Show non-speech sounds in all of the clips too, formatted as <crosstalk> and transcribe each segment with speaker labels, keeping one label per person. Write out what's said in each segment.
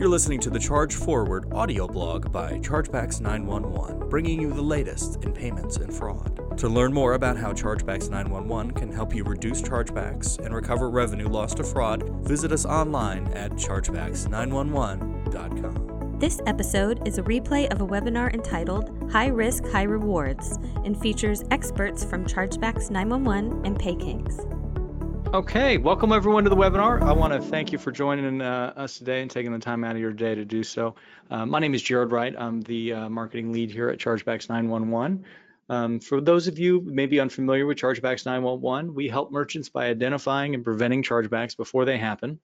Speaker 1: You're listening to the Charge Forward audio blog by Chargebacks 911, bringing you the latest in payments and fraud. To learn more about how Chargebacks 911 can help you reduce chargebacks and recover revenue lost to fraud, visit us online at chargebacks911.com.
Speaker 2: This episode is a replay of a webinar entitled High Risk, High Rewards and features experts from Chargebacks 911 and PayKings.
Speaker 3: Okay, welcome everyone to the webinar. I want to thank you for joining uh, us today and taking the time out of your day to do so. Uh, my name is Jared Wright. I'm the uh, marketing lead here at Chargebacks 911. Um, for those of you maybe unfamiliar with Chargebacks 911, we help merchants by identifying and preventing chargebacks before they happen.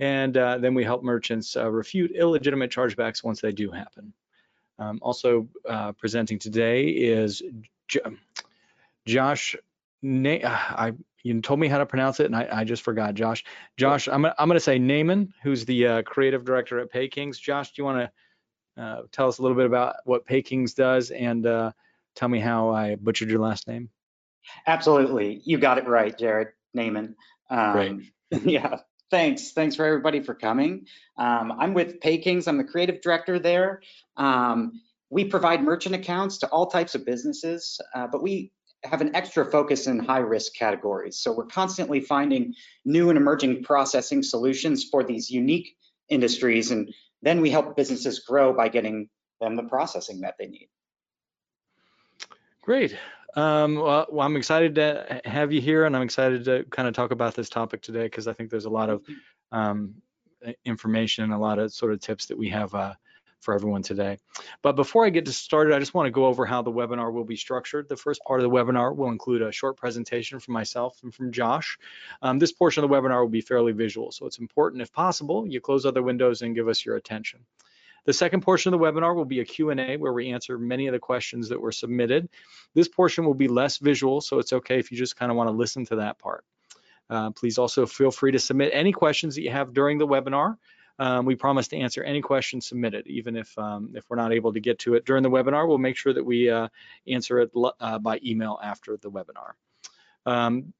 Speaker 3: And uh, then we help merchants uh, refute illegitimate chargebacks once they do happen. Um, also uh, presenting today is Josh, Na I you told me how to pronounce it and I, I just forgot Josh. Josh, I'm, I'm going to say Naaman, who's the uh, creative director at PayKings. Josh, do you want to uh, tell us a little bit about what PayKings does and uh, tell me how I butchered your last name?
Speaker 4: Absolutely. You got it right, Jared Naaman. Um,
Speaker 3: Great. <laughs>
Speaker 4: yeah. Thanks. Thanks for everybody for coming. Um, I'm with PayKings. I'm the creative director there. Um, we provide merchant accounts to all types of businesses, uh, but we have an extra focus in high risk categories. So we're constantly finding new and emerging processing solutions for these unique industries. And then we help businesses grow by getting them the processing that they need.
Speaker 3: Great. Um, well, I'm excited to have you here and I'm excited to kind of talk about this topic today because I think there's a lot of um, information and a lot of sort of tips that we have uh, for everyone today. But before I get started, I just want to go over how the webinar will be structured. The first part of the webinar will include a short presentation from myself and from Josh. Um, this portion of the webinar will be fairly visual, so it's important, if possible, you close other windows and give us your attention. The second portion of the webinar will be a Q&A where we answer many of the questions that were submitted. This portion will be less visual, so it's okay if you just kind of want to listen to that part. Uh, please also feel free to submit any questions that you have during the webinar. Um, we promise to answer any questions submitted, even if um, if we're not able to get to it during the webinar. We'll make sure that we uh, answer it uh, by email after the webinar. Um,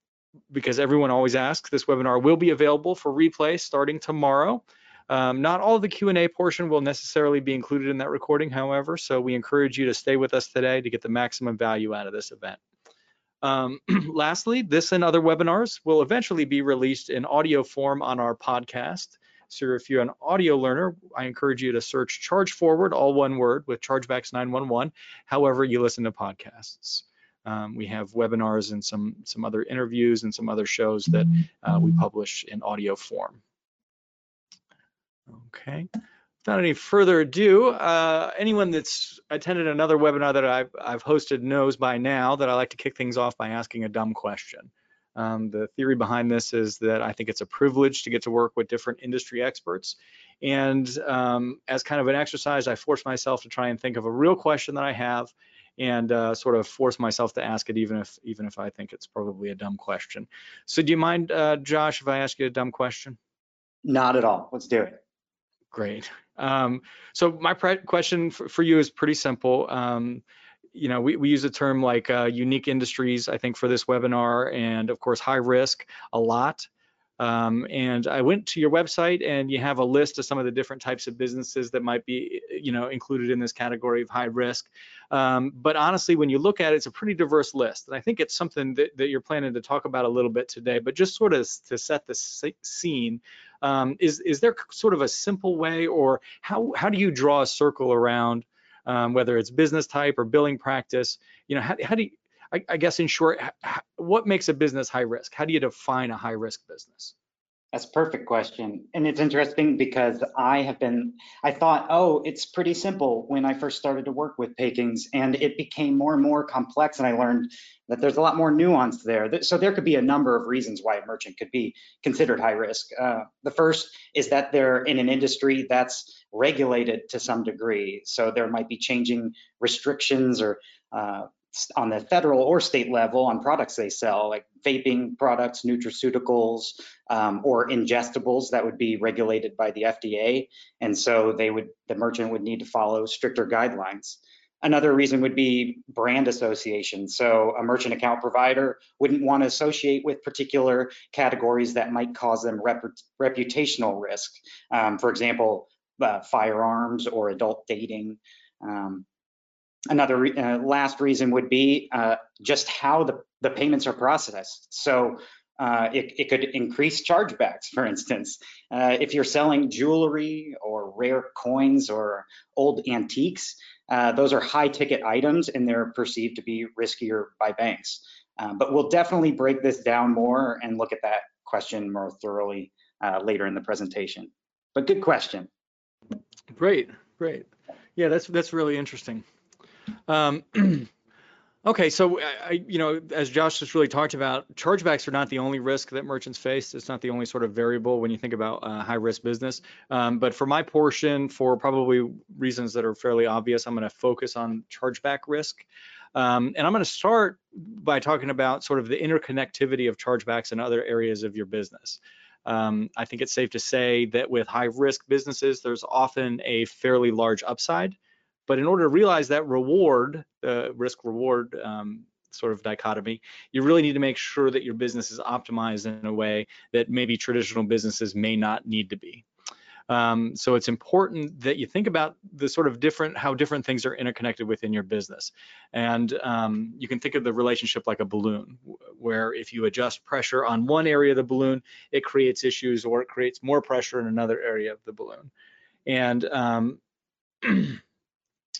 Speaker 3: because everyone always asks, this webinar will be available for replay starting tomorrow. Um, not all of the Q&A portion will necessarily be included in that recording, however, so we encourage you to stay with us today to get the maximum value out of this event. Um, <clears throat> lastly, this and other webinars will eventually be released in audio form on our podcast. So if you're an audio learner, I encourage you to search Charge Forward, all one word, with Chargebacks 911, however you listen to podcasts. Um, we have webinars and some, some other interviews and some other shows that uh, we publish in audio form. Okay. Without any further ado, uh, anyone that's attended another webinar that I've, I've hosted knows by now that I like to kick things off by asking a dumb question. Um, the theory behind this is that I think it's a privilege to get to work with different industry experts. And um, as kind of an exercise, I force myself to try and think of a real question that I have and uh, sort of force myself to ask it even if even if I think it's probably a dumb question. So do you mind, uh, Josh, if I ask you a dumb question?
Speaker 4: Not at all. Let's do it.
Speaker 3: Great. Um, so my question for, for, you is pretty simple. Um, you know, we, we use a term like uh, unique industries, I think, for this webinar, and of course, high risk a lot. Um, and I went to your website and you have a list of some of the different types of businesses that might be, you know, included in this category of high risk. Um, but honestly, when you look at it, it's a pretty diverse list. And I think it's something that, that you're planning to talk about a little bit today, but just sort of to set the scene, um, is, is there sort of a simple way or how, how do you draw a circle around um, whether it's business type or billing practice. You know, how, how do you, I, I guess in short, what makes a business high risk? How do you define a high risk business?
Speaker 4: That's a perfect question. And it's interesting because I have been, I thought, oh, it's pretty simple when I first started to work with PayKings and it became more and more complex and I learned that there's a lot more nuance there. So there could be a number of reasons why a merchant could be considered high risk. Uh, the first is that they're in an industry that's regulated to some degree. So there might be changing restrictions or uh, on the federal or state level on products they sell, like vaping products, nutraceuticals, um, or ingestibles that would be regulated by the FDA. And so they would, the merchant would need to follow stricter guidelines. Another reason would be brand association. So a merchant account provider wouldn't want to associate with particular categories that might cause them rep reputational risk. Um, for example, uh, firearms or adult dating. Um, another re uh, last reason would be uh, just how the, the payments are processed. So uh, it, it, could increase chargebacks, for instance. Uh, if you're selling jewelry or rare coins or old antiques, uh, those are high ticket items and they're perceived to be riskier by banks. Uh, but we'll definitely break this down more and look at that question more thoroughly later in the presentation. But good question.
Speaker 3: Great, great. Yeah, that's that's really interesting. Um, <clears throat> Okay, so I, you know, as Josh just really talked about, chargebacks are not the only risk that merchants face. It's not the only sort of variable when you think about uh, high risk business. Um, but for my portion, for probably reasons that are fairly obvious, I'm going to focus on chargeback risk. Um, and I'm going to start by talking about sort of the interconnectivity of chargebacks and other areas of your business. Um, I think it's safe to say that with high risk businesses, there's often a fairly large upside. But in order to realize that reward, the uh, risk reward um, sort of dichotomy, you really need to make sure that your business is optimized in a way that maybe traditional businesses may not need to be. Um, so it's important that you think about the sort of different, how different things are interconnected within your business. And um, you can think of the relationship like a balloon, where if you adjust pressure on one area of the balloon, it creates issues or it creates more pressure in another area of the balloon. And um, <clears throat>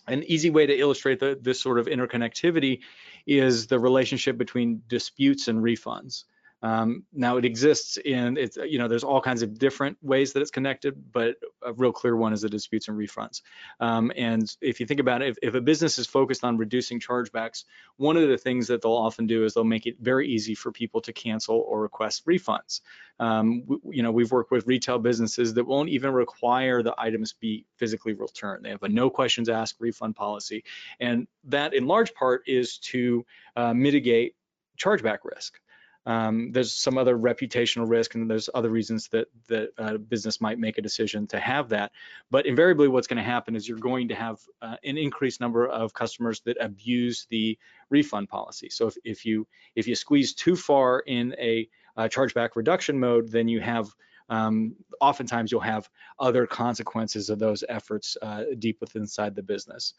Speaker 3: an easy way to illustrate the, this sort of interconnectivity is the relationship between disputes and refunds. Um, now it exists in it's you know there's all kinds of different ways that it's connected, but a real clear one is the disputes and refunds. Um, and if you think about it, if, if, a business is focused on reducing chargebacks, one of the things that they'll often do is they'll make it very easy for people to cancel or request refunds. Um, you know we've worked with retail businesses that won't even require the items be physically returned. They have a no questions asked refund policy, and that in large part is to uh, mitigate chargeback risk. Um, there's some other reputational risk and there's other reasons that that a business might make a decision to have that. But invariably what's going to happen is you're going to have uh, an increased number of customers that abuse the refund policy. So if, if you if you squeeze too far in a uh, chargeback reduction mode, then you have um, oftentimes you'll have other consequences of those efforts uh, deep within inside the business.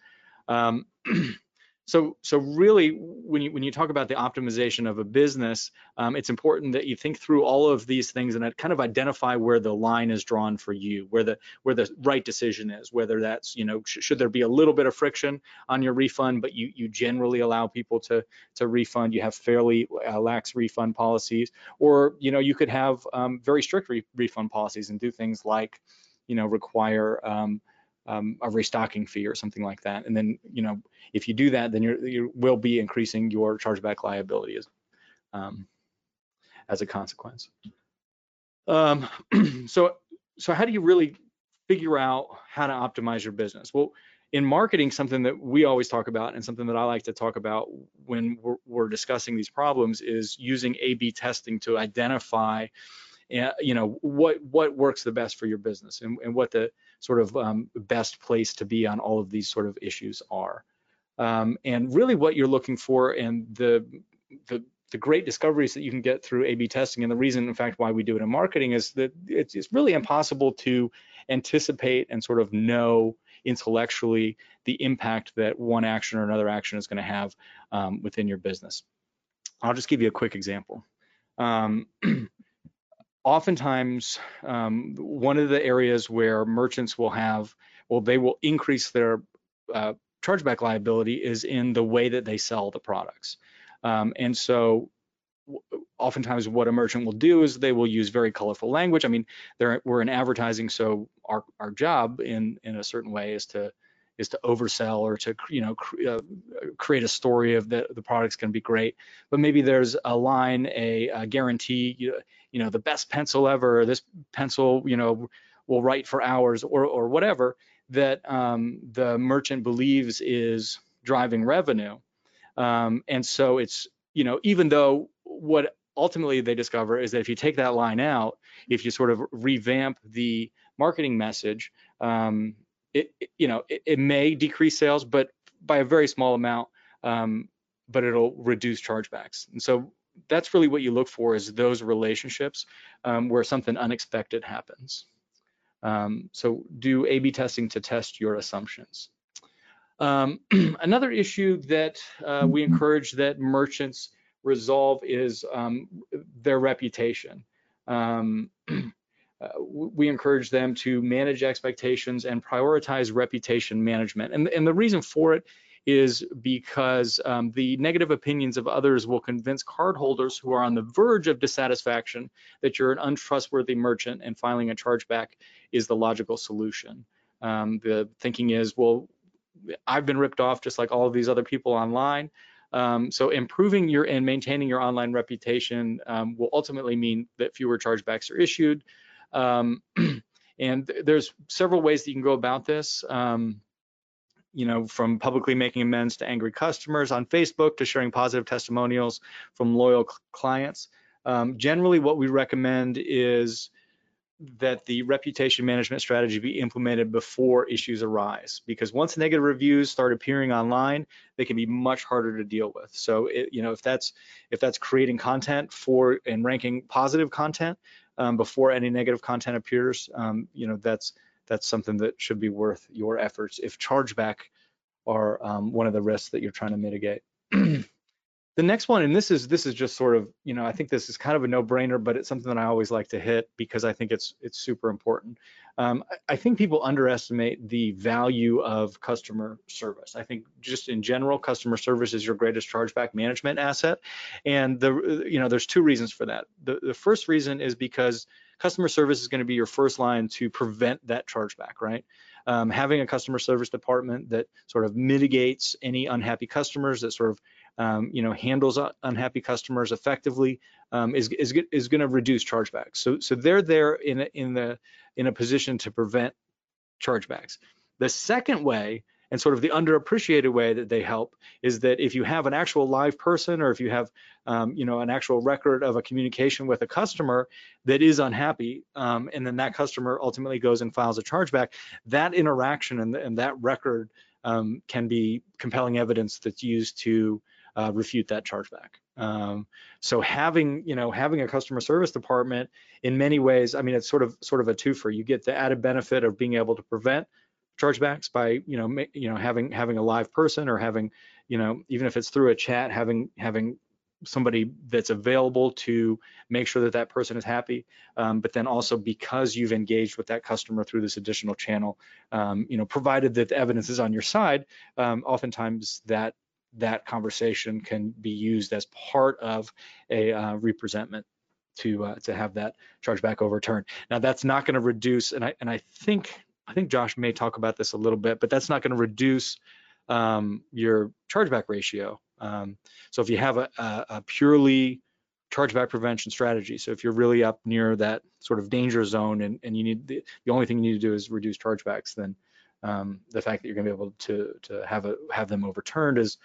Speaker 3: Um, <clears throat> So, so really, when you when you talk about the optimization of a business, um, it's important that you think through all of these things and kind of identify where the line is drawn for you, where the where the right decision is. Whether that's you know sh should there be a little bit of friction on your refund, but you you generally allow people to to refund. You have fairly uh, lax refund policies, or you know you could have um, very strict re refund policies and do things like you know require um, um, a restocking fee or something like that. And then, you know, if you do that, then you're, you will be increasing your chargeback liability as, um, as a consequence. Um, <clears throat> so, so how do you really figure out how to optimize your business? Well, in marketing, something that we always talk about and something that I like to talk about when we're, we're discussing these problems is using A/B testing to identify, uh, you know, what what works the best for your business and, and what the sort of um, best place to be on all of these sort of issues are. Um, and really what you're looking for and the, the, the great discoveries that you can get through A-B testing and the reason in fact why we do it in marketing is that it's, it's really impossible to anticipate and sort of know intellectually the impact that one action or another action is going to have um, within your business. I'll just give you a quick example. Um, <clears throat> oftentimes um, one of the areas where merchants will have, well, they will increase their uh, chargeback liability is in the way that they sell the products. Um, and so oftentimes what a merchant will do is they will use very colorful language. I mean, we're in advertising, so our, our job in, in a certain way is to is to oversell or to you know cr uh, create a story of the the product's going to be great. But maybe there's a line, a, a guarantee, you, you know, the best pencil ever, this pencil, you know, will write for hours or, or whatever that um, the merchant believes is driving revenue. Um, and so it's, you know, even though what ultimately they discover is that if you take that line out, if you sort of revamp the marketing message, um, it, it, you know, it, it, may decrease sales, but by a very small amount, um, but it'll reduce chargebacks. And so that's really what you look for is those relationships um, where something unexpected happens. Um, so do A/B testing to test your assumptions. Um, <clears throat> another issue that uh, we encourage that merchants resolve is um, their reputation. Um, <clears throat> uh, we encourage them to manage expectations and prioritize reputation management. And, and the reason for it is because um, the negative opinions of others will convince cardholders who are on the verge of dissatisfaction that you're an untrustworthy merchant and filing a chargeback is the logical solution. Um, the thinking is, well, I've been ripped off just like all of these other people online. Um, so improving your and maintaining your online reputation um, will ultimately mean that fewer chargebacks are issued. Um, <clears throat> and there's several ways that you can go about this. Um, you know, from publicly making amends to angry customers on Facebook to sharing positive testimonials from loyal clients. Um, generally, what we recommend is that the reputation management strategy be implemented before issues arise because once negative reviews start appearing online they can be much harder to deal with so it, you know if that's if that's creating content for and ranking positive content um, before any negative content appears um, you know that's that's something that should be worth your efforts if chargeback are um, one of the risks that you're trying to mitigate <clears throat> The next one, and this is this is just sort of, you know, I think this is kind of a no-brainer, but it's something that I always like to hit because I think it's it's super important. Um, I, think people underestimate the value of customer service. I think just in general, customer service is your greatest chargeback management asset, and the you know there's two reasons for that. The the first reason is because customer service is going to be your first line to prevent that chargeback, right? Um, having a customer service department that sort of mitigates any unhappy customers, that sort of um, you know, handles unhappy customers effectively um, is is is going to reduce chargebacks. So so they're there in a, in the in a position to prevent chargebacks. The second way and sort of the underappreciated way that they help is that if you have an actual live person or if you have um, you know an actual record of a communication with a customer that is unhappy um, and then that customer ultimately goes and files a chargeback that interaction and, and that record um, can be compelling evidence that's used to uh, refute that chargeback. Um, so having you know having a customer service department in many ways, I mean it's sort of sort of a twofer. You get the added benefit of being able to prevent chargebacks by you know you know having having a live person or having you know even if it's through a chat having having somebody that's available to make sure that that person is happy um, but then also because you've engaged with that customer through this additional channel um, you know provided that the evidence is on your side um, oftentimes that that conversation can be used as part of a uh, representment to uh, to have that chargeback overturned. Now that's not going to reduce, and I and I think I think Josh may talk about this a little bit, but that's not going to reduce um, your chargeback ratio. Um, so if you have a, a, a, purely chargeback prevention strategy, so if you're really up near that sort of danger zone and, and you need the, the only thing you need to do is reduce chargebacks, then um, the fact that you're going to be able to to have a have them overturned is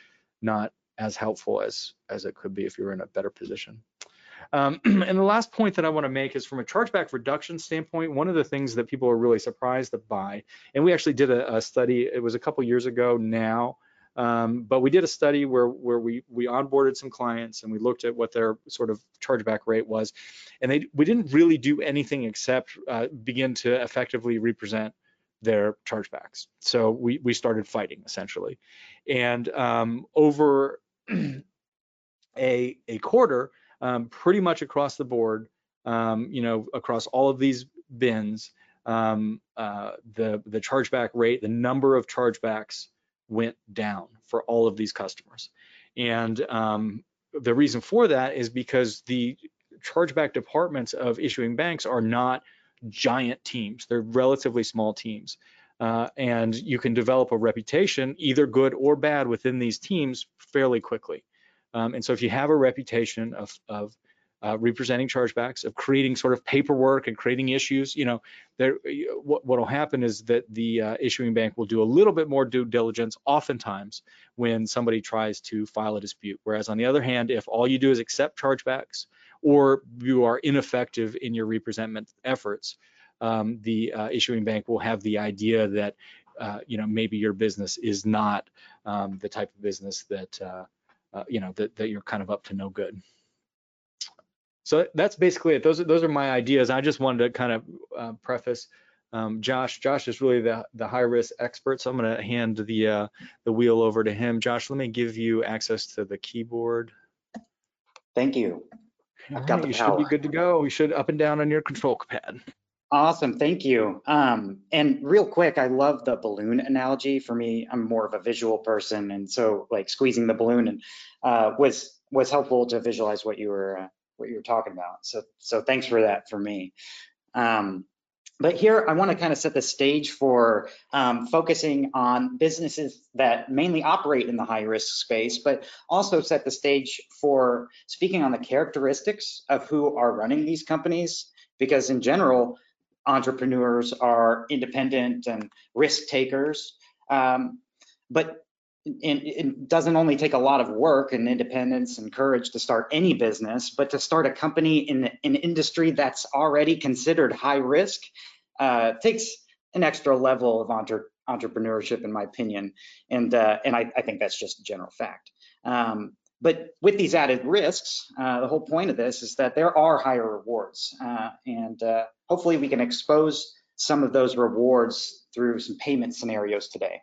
Speaker 3: not as helpful as as it could be if you were in a better position. Um, <clears throat> and the last point that I want to make is from a chargeback reduction standpoint, one of the things that people are really surprised by, and we actually did a, a study, it was a couple years ago now, um, but we did a study where where we we onboarded some clients and we looked at what their sort of chargeback rate was, and they we didn't really do anything except uh, begin to effectively represent their chargebacks. So we we started fighting essentially, and um, over <clears throat> a a quarter, um, pretty much across the board, um, you know, across all of these bins, um, uh, the the chargeback rate, the number of chargebacks went down for all of these customers, and um, the reason for that is because the chargeback departments of issuing banks are not giant teams. They're relatively small teams. Uh, and you can develop a reputation, either good or bad, within these teams fairly quickly. Um, and so if you have a reputation of, of uh, representing chargebacks, of creating sort of paperwork and creating issues, you know, there, what will happen is that the uh, issuing bank will do a little bit more due diligence oftentimes when somebody tries to file a dispute. Whereas on the other hand, if all you do is accept chargebacks, or you are ineffective in your representment efforts, um, the uh, issuing bank will have the idea that uh, you know maybe your business is not um, the type of business that uh, uh you know that, that you're kind of up to no good. So that's basically it. Those are those are my ideas. I just wanted to kind of uh, preface um, Josh. Josh is really the the high risk expert, so I'm going to hand the uh, the wheel over to him. Josh, let me give you access to the keyboard.
Speaker 4: Thank you. I've got
Speaker 3: Alright,
Speaker 4: the
Speaker 3: you should be good to go. You should up and down on your control pad.
Speaker 4: Awesome, thank you. Um, and real quick, I love the balloon analogy. For me, I'm more of a visual person, and so like squeezing the balloon and uh, was was helpful to visualize what you were uh, what you were talking about. So so thanks for that for me. Um, but here I want to kind of set the stage for um, focusing on businesses that mainly operate in the high risk space, but also set the stage for speaking on the characteristics of who are running these companies. Because in general, entrepreneurs are independent and risk takers. Um, but it, it doesn't only take a lot of work and independence and courage to start any business, but to start a company in an industry that's already considered high risk uh, takes an extra level of entre entrepreneurship, in my opinion. And uh, and I, I, think that's just a general fact. Um, but with these added risks, uh, the whole point of this is that there are higher rewards, uh, and uh, hopefully we can expose some of those rewards through some payment scenarios today.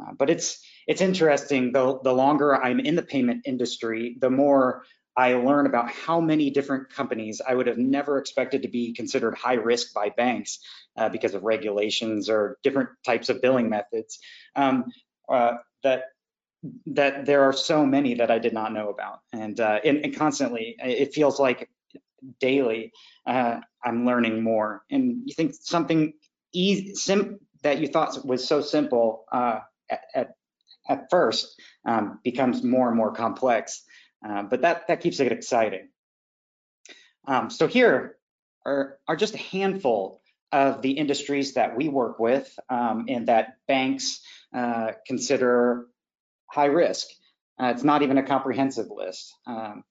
Speaker 4: Uh, but it's it's interesting, though, the longer I'm in the payment industry, the more I learn about how many different companies I would have never expected to be considered high risk by banks uh, because of regulations or different types of billing methods. Um, uh, that that there are so many that I did not know about, and uh, and, and, constantly it feels like daily uh, I'm learning more. And you think something easy, sim that you thought was so simple uh, at, at at first um, becomes more and more complex. Uh, but that, that keeps it exciting. Um, so here are, are just a handful of the industries that we work with um, and that banks uh, consider high risk. Uh, it's not even a comprehensive list. Um,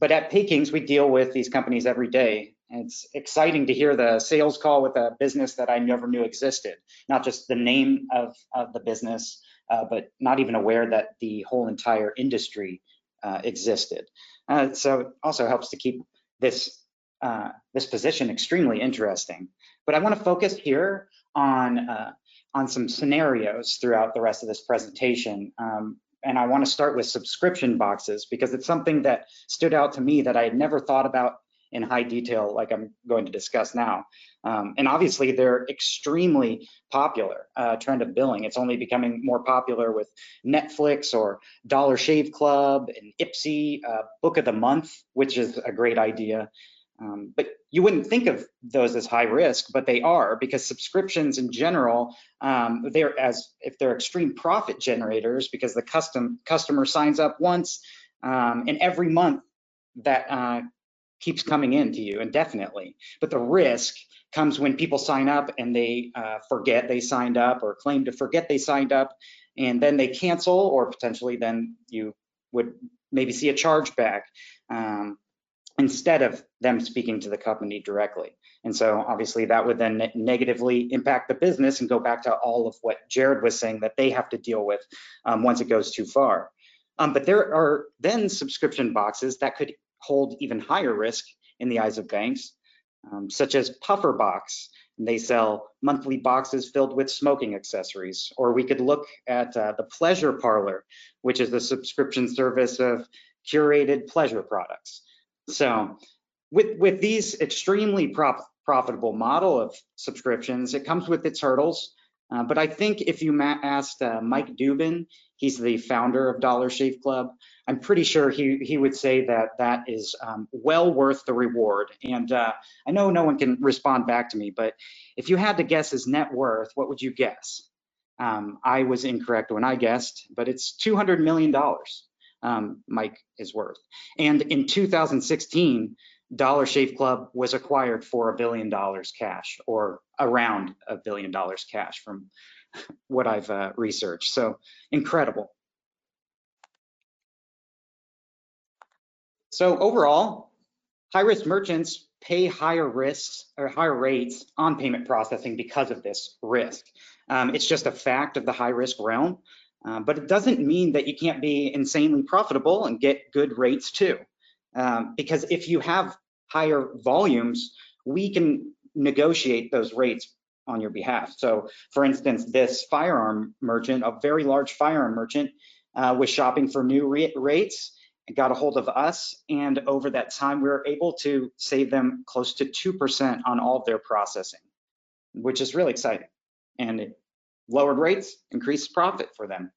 Speaker 4: but at Paykings, we deal with these companies every day. It's exciting to hear the sales call with a business that I never knew existed, not just the name of, of the business, uh, but not even aware that the whole entire industry uh, existed. Uh, so it also helps to keep this uh, this position extremely interesting. But I want to focus here on uh, on some scenarios throughout the rest of this presentation. Um, and I want to start with subscription boxes because it's something that stood out to me that I had never thought about in high detail like I'm going to discuss now. Um, and obviously they're extremely popular uh, trend of billing. It's only becoming more popular with Netflix or Dollar Shave Club and Ipsy uh, Book of the Month, which is a great idea. Um, but you wouldn't think of those as high risk, but they are because subscriptions in general, um, they're as if they're extreme profit generators because the custom customer signs up once um, and every month that uh, keeps coming in to you indefinitely. But the risk comes when people sign up and they uh, forget they signed up or claim to forget they signed up and then they cancel or potentially then you would maybe see a chargeback um, instead of them speaking to the company directly. And so obviously that would then negatively impact the business and go back to all of what Jared was saying that they have to deal with um, once it goes too far. Um, but there are then subscription boxes that could hold even higher risk in the eyes of banks, um, such as Puffer Box. They sell monthly boxes filled with smoking accessories. Or we could look at uh, the Pleasure Parlor, which is the subscription service of curated pleasure products. So with, with these extremely prop, profitable model of subscriptions, it comes with its hurdles. Uh, but I think if you asked uh, Mike Dubin, he's the founder of Dollar Shave Club, I'm pretty sure he, he would say that that is um, well worth the reward. And uh, I know no one can respond back to me, but if you had to guess his net worth, what would you guess? Um, I was incorrect when I guessed, but it's $200 million um, Mike is worth. And in 2016, Dollar Shave Club was acquired for a billion dollars cash or around a billion dollars cash from what I've uh, researched. So incredible. So overall, high risk merchants pay higher risks or higher rates on payment processing because of this risk. Um, it's just a fact of the high risk realm, uh, but it doesn't mean that you can't be insanely profitable and get good rates too. Um, because if you have higher volumes, we can negotiate those rates on your behalf. So for instance, this firearm merchant, a very large firearm merchant, uh, was shopping for new rates and got a hold of us. And over that time, we were able to save them close to 2% on all of their processing, which is really exciting. And it lowered rates, increased profit for them.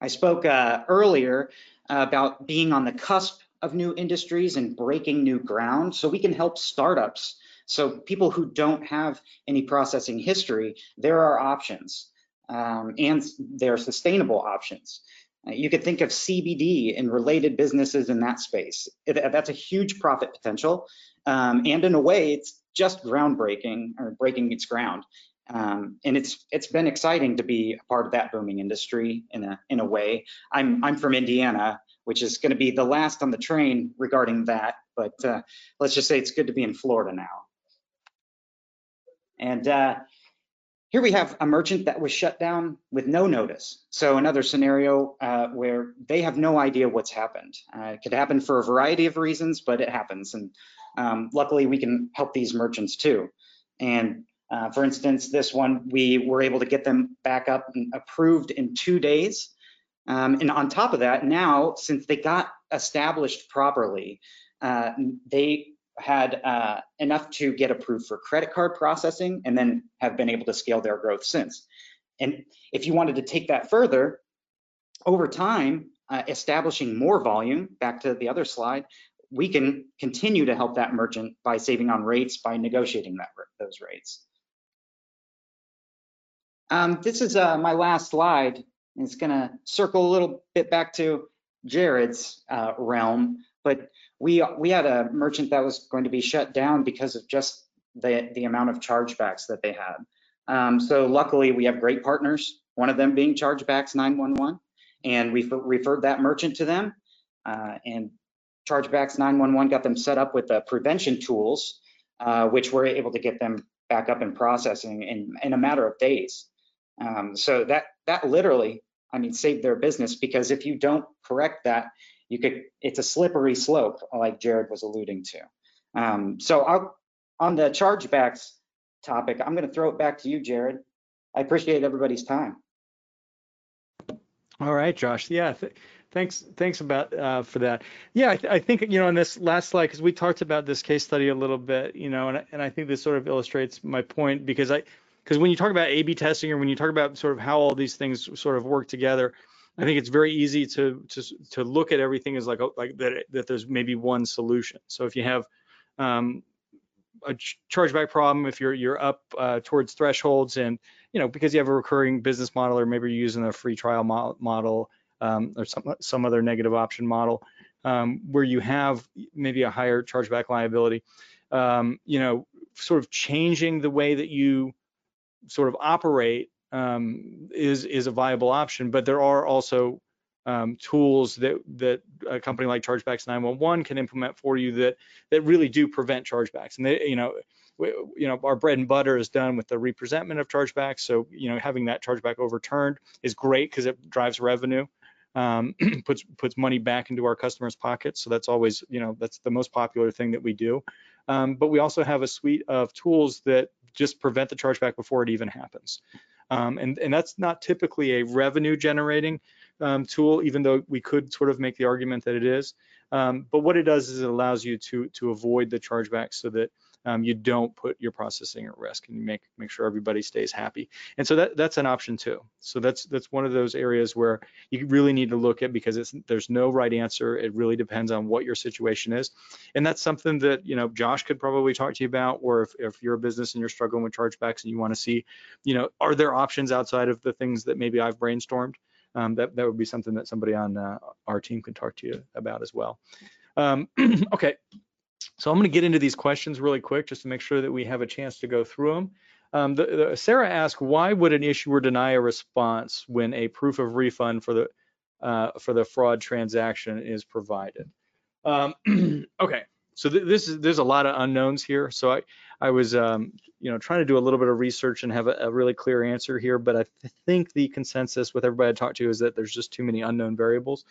Speaker 4: I spoke uh, earlier about being on the cusp of new industries and breaking new ground. So we can help startups. So people who don't have any processing history, there are options um, and there are sustainable options. You could think of CBD and related businesses in that space. That's a huge profit potential. Um, and in a way, it's just groundbreaking or breaking its ground. Um, and it's it's been exciting to be a part of that booming industry in a in a way. I'm I'm from Indiana, which is going to be the last on the train regarding that. But uh, let's just say it's good to be in Florida now. And uh, here we have a merchant that was shut down with no notice. So another scenario uh, where they have no idea what's happened. Uh, it could happen for a variety of reasons, but it happens. And um, luckily we can help these merchants too. And uh, for instance, this one, we were able to get them back up and approved in two days. Um, and on top of that, now, since they got established properly, uh, they had uh, enough to get approved for credit card processing and then have been able to scale their growth since. And if you wanted to take that further, over time, uh, establishing more volume, back to the other slide, we can continue to help that merchant by saving on rates, by negotiating that, those rates. Um, this is uh, my last slide. and It's gonna circle a little bit back to Jared's uh, realm, but we we had a merchant that was going to be shut down because of just the the amount of chargebacks that they had. Um, so luckily, we have great partners. One of them being Chargebacks 911, and we referred that merchant to them, uh, and Chargebacks 911 got them set up with the prevention tools, uh, which were able to get them back up and processing in, in a matter of days. Um, so that that literally, I mean, saved their business because if you don't correct that, you could it's a slippery slope, like Jared was alluding to. Um, so I'll, on the chargebacks topic, I'm going to throw it back to you, Jared. I appreciate everybody's time.
Speaker 3: All right, Josh. Yeah, th thanks. Thanks about uh, for that. Yeah, I, th I, think you know on this last slide because we talked about this case study a little bit, you know, and and I think this sort of illustrates my point because I because when you talk about A/B testing or when you talk about sort of how all these things sort of work together, I think it's very easy to to to look at everything as like like that that there's maybe one solution. So if you have um, a chargeback problem, if you're you're up uh, towards thresholds, and you know because you have a recurring business model, or maybe you're using a free trial mo model um, or some some other negative option model, um, where you have maybe a higher chargeback liability, um, you know, sort of changing the way that you sort of operate um, is is a viable option. But there are also um, tools that that a company like Chargebacks 911 can implement for you that that really do prevent chargebacks. And they, you know, we, you know, our bread and butter is done with the representment of chargebacks. So you know, having that chargeback overturned is great because it drives revenue. Um, <clears throat> puts puts money back into our customers' pockets. So that's always, you know, that's the most popular thing that we do. Um, but we also have a suite of tools that just prevent the chargeback before it even happens. Um, and, and that's not typically a revenue generating um, tool, even though we could sort of make the argument that it is. Um, but what it does is it allows you to, to avoid the chargeback so that um, you don't put your processing at risk and you make make sure everybody stays happy. And so that that's an option too. So that's that's one of those areas where you really need to look at because it's there's no right answer. It really depends on what your situation is. And that's something that you know Josh could probably talk to you about, or if, if you're a business and you're struggling with chargebacks and you want to see, you know, are there options outside of the things that maybe I've brainstormed? Um, that that would be something that somebody on uh, our team can talk to you about as well. Um, <clears throat> okay, so I'm going to get into these questions really quick just to make sure that we have a chance to go through them. Um, the, the, Sarah asked, why would an issuer deny a response when a proof of refund for the uh, for the fraud transaction is provided? Um, <clears throat> okay, so th this is there's a lot of unknowns here. So I I was um, you know trying to do a little bit of research and have a, a really clear answer here, but I th think the consensus with everybody I talked to is that there's just too many unknown variables.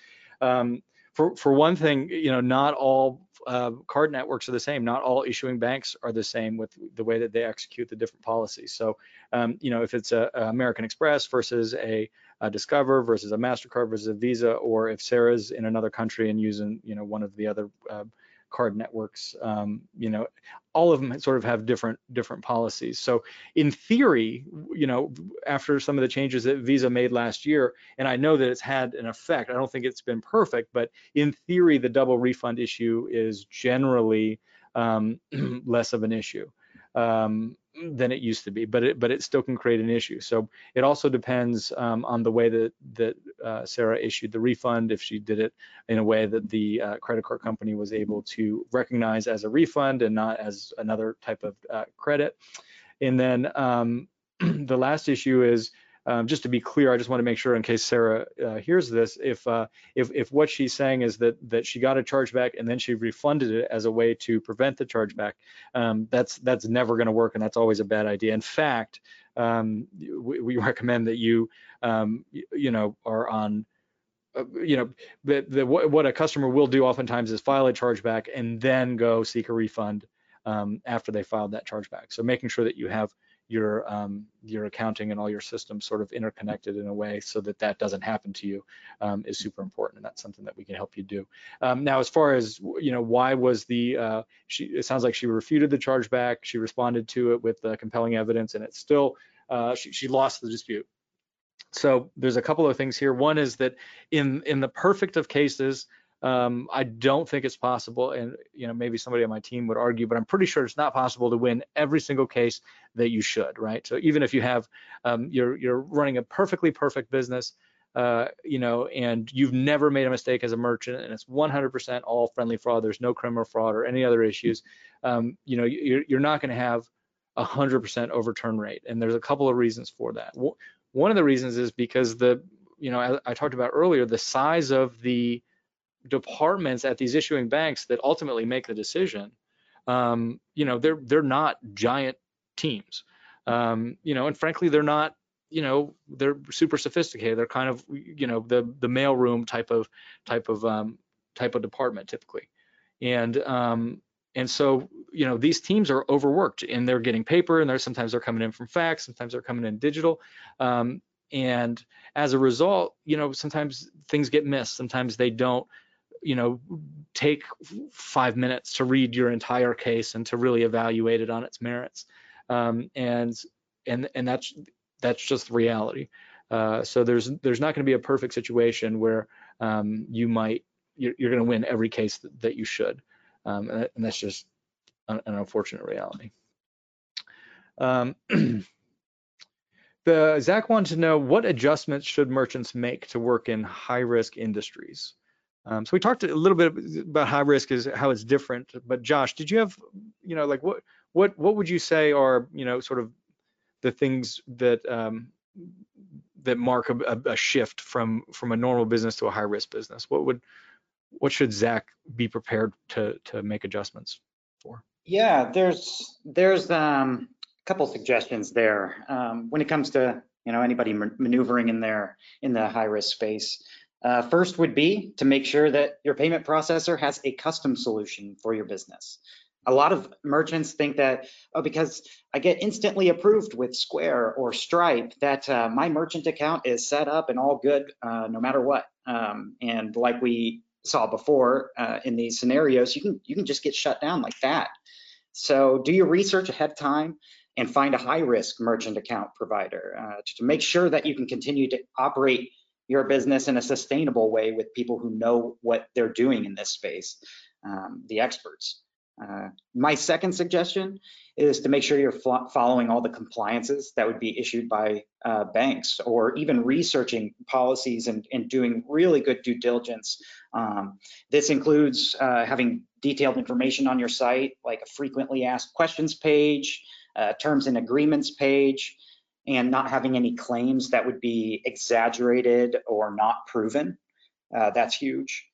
Speaker 3: For for one thing, you know, not all uh, card networks are the same. Not all issuing banks are the same with the way that they execute the different policies. So, um, you know, if it's a, a American Express versus a, a, Discover versus a Mastercard versus a Visa, or if Sarah's in another country and using, you know, one of the other uh, card networks. Um, you know, all of them sort of have different different policies. So in theory, you know, after some of the changes that Visa made last year, and I know that it's had an effect. I don't think it's been perfect, but in theory, the double refund issue is generally um, <clears throat> less of an issue. Um, than it used to be, but it but it still can create an issue. So it also depends um, on the way that that uh, Sarah issued the refund. If she did it in a way that the uh, credit card company was able to recognize as a refund and not as another type of uh, credit. And then um, <clears throat> the last issue is um, just to be clear, I just want to make sure in case Sarah uh, hears this, if, uh, if if what she's saying is that that she got a chargeback and then she refunded it as a way to prevent the chargeback, um, that's that's never going to work and that's always a bad idea. In fact, um, we, we, <laughs> recommend that you um, you, you know are on uh, you know, the, what a customer will do oftentimes is file a chargeback and then go seek a refund um, after they filed that chargeback. So making sure that you have your um, your accounting and all your systems sort of interconnected in a way so that that doesn't happen to you um, is super important and that's something that we can help you do. Um, now as far as you know why was the uh, she it sounds like she refuted the chargeback. She responded to it with uh, compelling evidence and it's still uh, she, she lost the dispute. So there's a couple of things here. One is that in in the perfect of cases um, I don't think it's possible, and you know maybe somebody on my team would argue, but I'm pretty sure it's not possible to win every single case that you should, right? So even if you have um, you're you're running a perfectly perfect business, uh, you know, and you've never made a mistake as a merchant, and it's 100% all friendly fraud. There's no criminal fraud or any other issues. Um, you know, you're, you're not going to have a 100% overturn rate, and there's a couple of reasons for that. One of the reasons is because the you know I, I talked about earlier the size of the departments at these issuing banks that ultimately make the decision, um, you know, they're they're not giant teams, um, you know, and frankly, they're not, you know, they're super sophisticated. They're kind of, you know, the the mailroom type of type of um, type of department typically, and um, and so you know these teams are overworked and they're getting paper and they're sometimes they're coming in from fax, sometimes they're coming in digital, um, and as a result, you know, sometimes things get missed. Sometimes they don't you know, take five minutes to read your entire case and to really evaluate it on its merits. Um, and and and that's that's just reality. Uh, so there's there's not going to be a perfect situation where um, you might you're, you're going to win every case that, that you should, um, and, and, that's just an, an unfortunate reality. Um, <clears throat> the Zach wanted to know what adjustments should merchants make to work in high risk industries. Um, so we talked a little bit about high risk is how it's different. But Josh, did you have, you know, like what what what would you say are, you know, sort of the things that um, that mark a, a, shift from from a normal business to a high risk business? What would what should Zach be prepared to to make adjustments for?
Speaker 4: Yeah, there's there's um, a couple suggestions there um, when it comes to you know anybody maneuvering in there in the high risk space. Uh, first would be to make sure that your payment processor has a custom solution for your business. A lot of merchants think that, oh, because I get instantly approved with Square or Stripe, that uh, my merchant account is set up and all good uh, no matter what. Um, and like we saw before uh, in these scenarios, you can you can just get shut down like that. So do your research ahead of time and find a high risk merchant account provider uh, to make sure that you can continue to operate your business in a sustainable way with people who know what they're doing in this space, um, the experts. Uh, my second suggestion is to make sure you're following all the compliances that would be issued by uh, banks or even researching policies and, and, doing really good due diligence. Um, this includes uh, having detailed information on your site, like a frequently asked questions page, uh, terms and agreements page, and not having any claims that would be exaggerated or not proven. Uh, that's huge.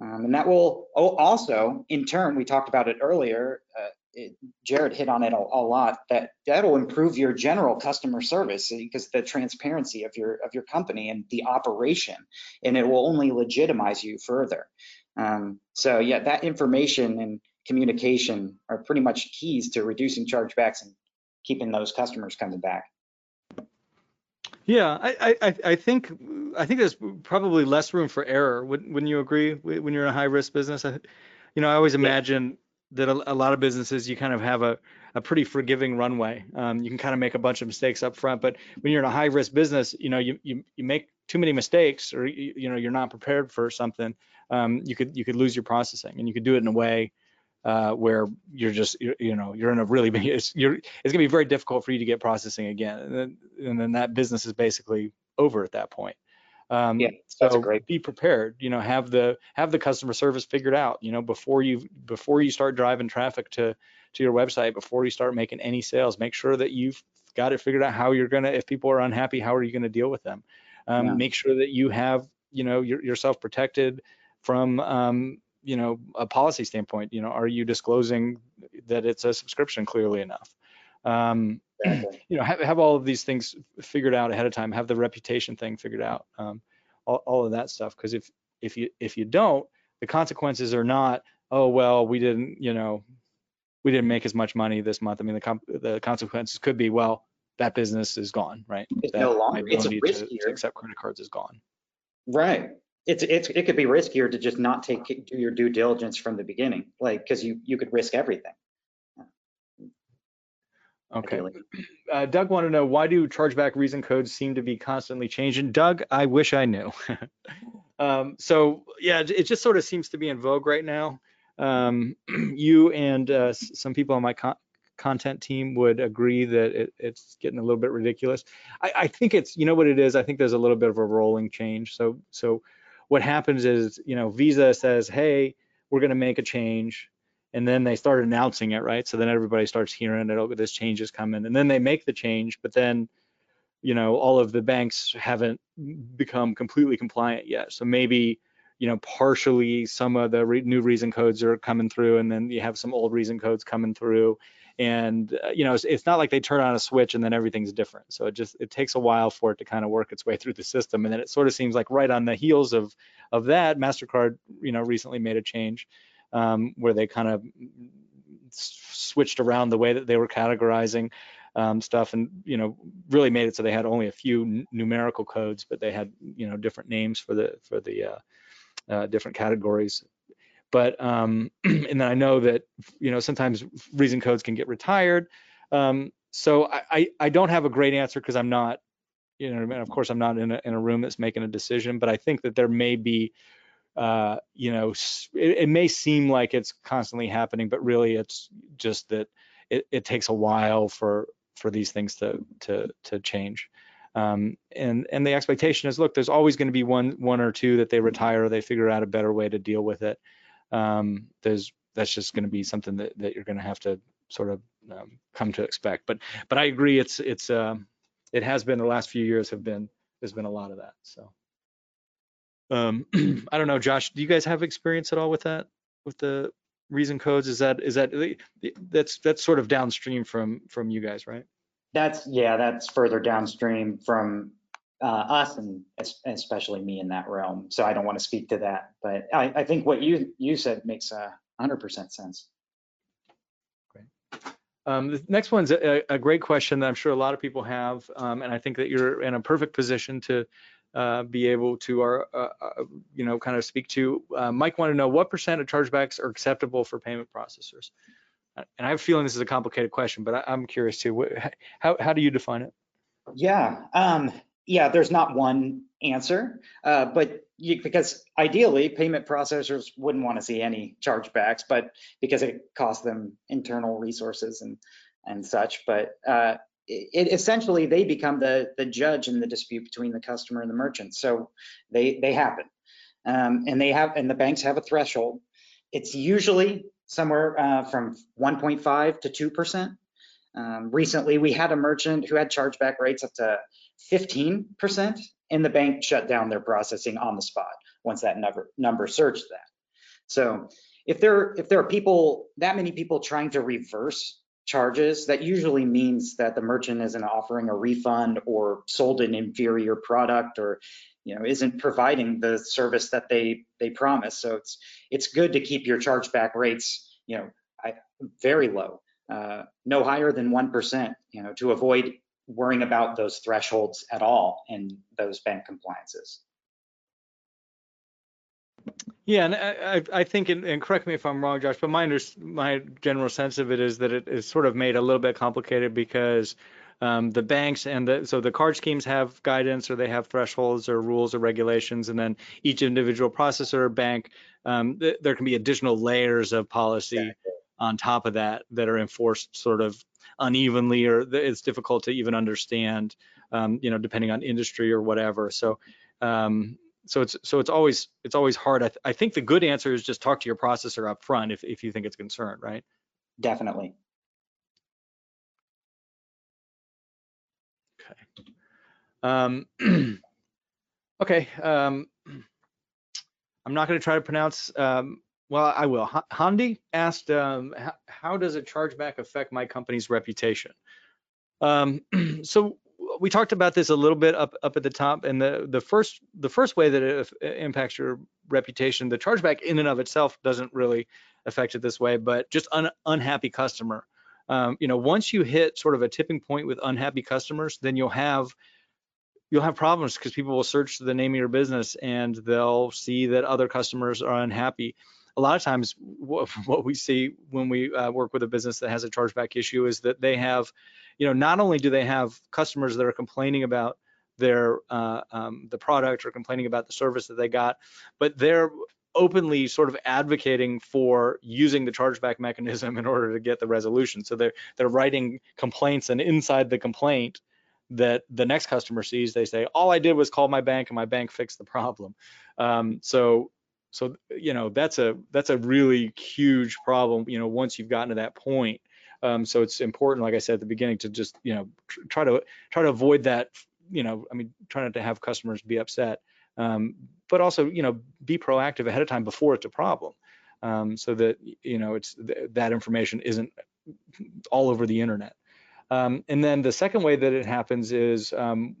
Speaker 4: Um, and that will also, in turn, we talked about it earlier, uh, it, Jared hit on it a, a lot, that that'll improve your general customer service because the transparency of your of your company and the operation, and it will only legitimize you further. Um, so yeah, that information and communication are pretty much keys to reducing chargebacks and keeping those customers coming back.
Speaker 3: Yeah, I, I, I think I think there's probably less room for error. Wouldn't, wouldn't you agree? When you're in a high risk business, I, you know, I always imagine that a, a, lot of businesses you kind of have a, a pretty forgiving runway. Um, you can kind of make a bunch of mistakes up front, but when you're in a high risk business, you know, you you, you make too many mistakes, or you, you know, you're not prepared for something. Um, you could you could lose your processing, and you could do it in a way uh, where you're just you, you, know you're in a really <laughs> big it's you're it's gonna be very difficult for you to get processing again. And then, and then that business is basically over at that point.
Speaker 4: Um, yeah that's
Speaker 3: so
Speaker 4: great.
Speaker 3: be prepared you know have the have the customer service figured out you know before you before you start driving traffic to to your website before you start making any sales make sure that you've got it figured out how you're gonna if people are unhappy how are you gonna deal with them? Um, yeah. make sure that you have you know your, yourself protected from um, you know, a policy standpoint, you know, are you disclosing that it's a subscription clearly enough? Um, exactly. <clears throat> You know, have, have all of these things figured out ahead of time. Have the reputation thing figured out. Um, all, all of that stuff. Because if if you if you don't, the consequences are not, oh well, we didn't, you know, we didn't make as much money this month. I mean, the comp- the consequences could be, well, that business is gone, right?
Speaker 4: It's
Speaker 3: that
Speaker 4: no longer. It's riskier.
Speaker 3: To, to accept credit cards is gone.
Speaker 4: Right it's it's it could be riskier to just not take do your due diligence from the beginning, like because you you could risk everything.
Speaker 3: Okay. Uh, Doug wanted to know why do chargeback reason codes seem to be constantly changing? Doug, I wish I knew. <laughs> um, so yeah, it just sort of seems to be in vogue right now. Um, <clears throat> you and uh, some people on my con content team would agree that it, it's getting a little bit ridiculous. I, I, think it's, you know what it is? I think there's a little bit of a rolling change. So so what happens is, you know, Visa says, hey, we're going to make a change. And then they start announcing it, right? So then everybody starts hearing it, oh, this change is coming. And then they make the change, but then, you know, all of the banks haven't become completely compliant yet. So maybe, you know, partially some of the re- new reason codes are coming through, and then you have some old reason codes coming through and uh, you know it's, it's, not like they turn on a switch and then everything's different. So it just it takes a while for it to kind of work its way through the system and then it sort of seems like right on the heels of of that mastercard you know recently made a change um, where they kind of switched around the way that they were categorizing um, stuff and you know really made it so they had only a few numerical codes but they had you know different names for the for the uh, uh, different categories but um, <clears throat> and I know that you know sometimes reason codes can get retired. Um, so I, I, I don't have a great answer because I'm not, you know, and of course I'm not in a, in a room that's making a decision. But I think that there may be, uh, you know, it, it may seem like it's constantly happening, but really it's just that it, it takes a while for for these things to to to change. Um, and and the expectation is, look, there's always going to be one one or two that they retire, or they figure out a better way to deal with it um, there's that's just going to be something that, that you're going to have to sort of um, come to expect. But but I agree, it's it's uh, it has been the last few years have been there's been a lot of that. So um, <clears throat> I don't know, Josh, do you guys have experience at all with that with the reason codes? Is that is that that's that's sort of downstream from from you guys, right?
Speaker 4: That's yeah, that's further downstream from us and especially me in that realm. So I don't want to speak to that, but I, I think what you you said makes a hundred percent sense.
Speaker 3: Great. Um, the next one's a, a, great question that I'm sure a lot of people have, um, and I think that you're in a perfect position to uh, be able to, our, uh, uh, you know, kind of speak to. Uh, Mike wanted to know what percent of chargebacks are acceptable for payment processors. And I have a feeling this is a complicated question, but I, am curious too. How how do you define it?
Speaker 4: Yeah, um, yeah, there's not one answer, uh, but you, because ideally payment processors wouldn't want to see any chargebacks, but because it costs them internal resources and and such. But uh, it, essentially they become the the judge in the dispute between the customer and the merchant. So they they happen, um, and they have and the banks have a threshold. It's usually somewhere uh, from 1.5 to 2 percent. Um, recently, we had a merchant who had chargeback rates up to 15%, and the bank shut down their processing on the spot once that number, number surged that. So if there if there are people that many people trying to reverse charges, that usually means that the merchant isn't offering a refund or sold an inferior product or you know isn't providing the service that they they promise. So it's it's good to keep your chargeback rates you know I, very low, uh, no higher than one percent. You know to avoid worrying about those thresholds at all in those bank compliances.
Speaker 3: Yeah, and I, I think, and correct me if I'm wrong, Josh, but my under, my general sense of it is that it is sort of made a little bit complicated because um, the banks and the so the card schemes have guidance or they have thresholds or rules or regulations, and then each individual processor or bank, um, th- there can be additional layers of policy exactly. On top of that that are enforced sort of unevenly, or it's difficult to even understand, um, you know, depending on industry or whatever. So um, so it's so it's always it's always hard. I, th- I think the good answer is just talk to your processor up front if if you think it's concerned, right?
Speaker 4: Definitely.
Speaker 3: Okay. Um, <clears throat> okay. Um, I'm not going to try to pronounce. Um, well, I will. H- Handi asked, um, how, does a chargeback affect my company's reputation? Um, <clears throat> so we talked about this a little bit up up at the top, and the the first the first way that it impacts your reputation, the chargeback in and of itself doesn't really affect it this way, but just un, unhappy customer. Um, you know, once you hit sort of a tipping point with unhappy customers, then you'll have you'll have problems because people will search the name of your business and they'll see that other customers are unhappy. A lot of times, what, <laughs> what we see when we uh, work with a business that has a chargeback issue is that they have you know, not only do they have customers that are complaining about their uh, um, the product or complaining about the service that they got, but they're openly sort of advocating for using the chargeback mechanism in order to get the resolution. So they're they're writing complaints, and inside the complaint that the next customer sees, they say, "All I did was call my bank, and my bank fixed the problem." Um, so so you know that's a that's a really huge problem. You know, once you've gotten to that point, um, so it's important, like I said at the beginning, to just you know try to try to avoid that. You know, I mean, try not to have customers be upset, um, but also you know be proactive ahead of time before it's a problem, um, so that you know it's th- that information isn't all over the internet. Um, and then the second way that it happens is, um,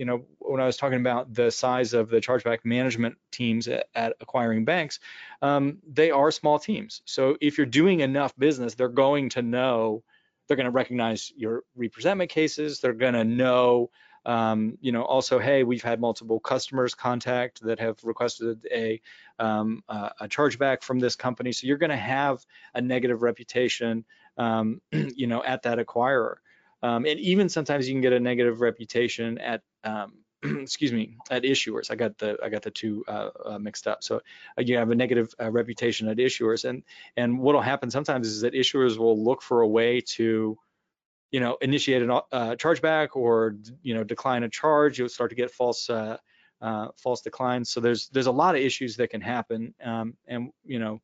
Speaker 3: you know, when I was talking about the size of the chargeback management teams at, at acquiring banks, um, they are small teams. So if you're doing enough business, they're going to know, they're going to recognize your representment cases. They're going to know, um, you know, also, hey, we've had multiple customers contact that have requested a, um, a chargeback from this company. So you're going to have a negative reputation um, <clears throat> you know, at that acquirer. Um, and even sometimes you can get a negative reputation at, um, <clears throat> excuse me, at issuers. I got the I got the two uh, uh, mixed up. So uh, you have a negative uh, reputation at issuers, and and what will happen sometimes is that issuers will look for a way to, you know, initiate a uh, chargeback or you know decline a charge. You'll start to get false. Uh, false declines. So there's there's a lot of issues that can happen, um, and you know,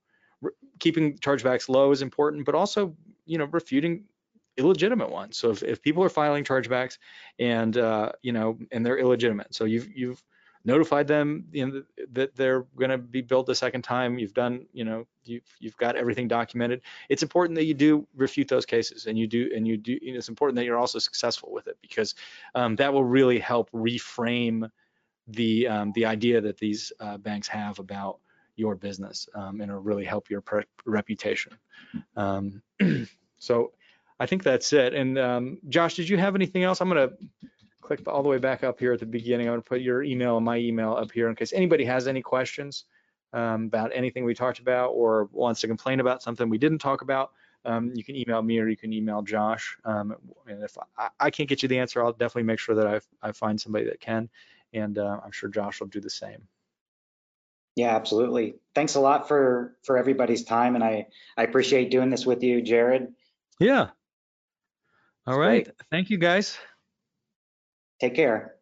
Speaker 3: keeping chargebacks low is important, but also you know refuting illegitimate ones. So if, if people are filing chargebacks and uh, you know and they're illegitimate, so you've you've notified them you know, that they're going to be billed the second time. You've done you know you've you've got everything documented. It's important that you do refute those cases and you do and you do. You know, it's important that you're also successful with it because um, that will really help reframe the um, the idea that these uh, banks have about your business um, and it'll really help your reputation. Um, <clears throat> so I think that's it. And um, Josh, did you have anything else? I'm going to click all the way back up here at the beginning. I'm going to put your email and my email up here in case anybody has any questions um, about anything we talked about or wants to complain about something we didn't talk about. Um, you can email me or you can email Josh. Um, and if I, I, can't get you the answer, I'll definitely make sure that I, I find somebody that can. And uh, I'm sure Josh will do the same.
Speaker 4: Yeah, absolutely. Thanks a lot for for everybody's time, and I I appreciate doing this with you, Jared.
Speaker 3: Yeah. All right. Great. Thank you, guys.
Speaker 4: Take care.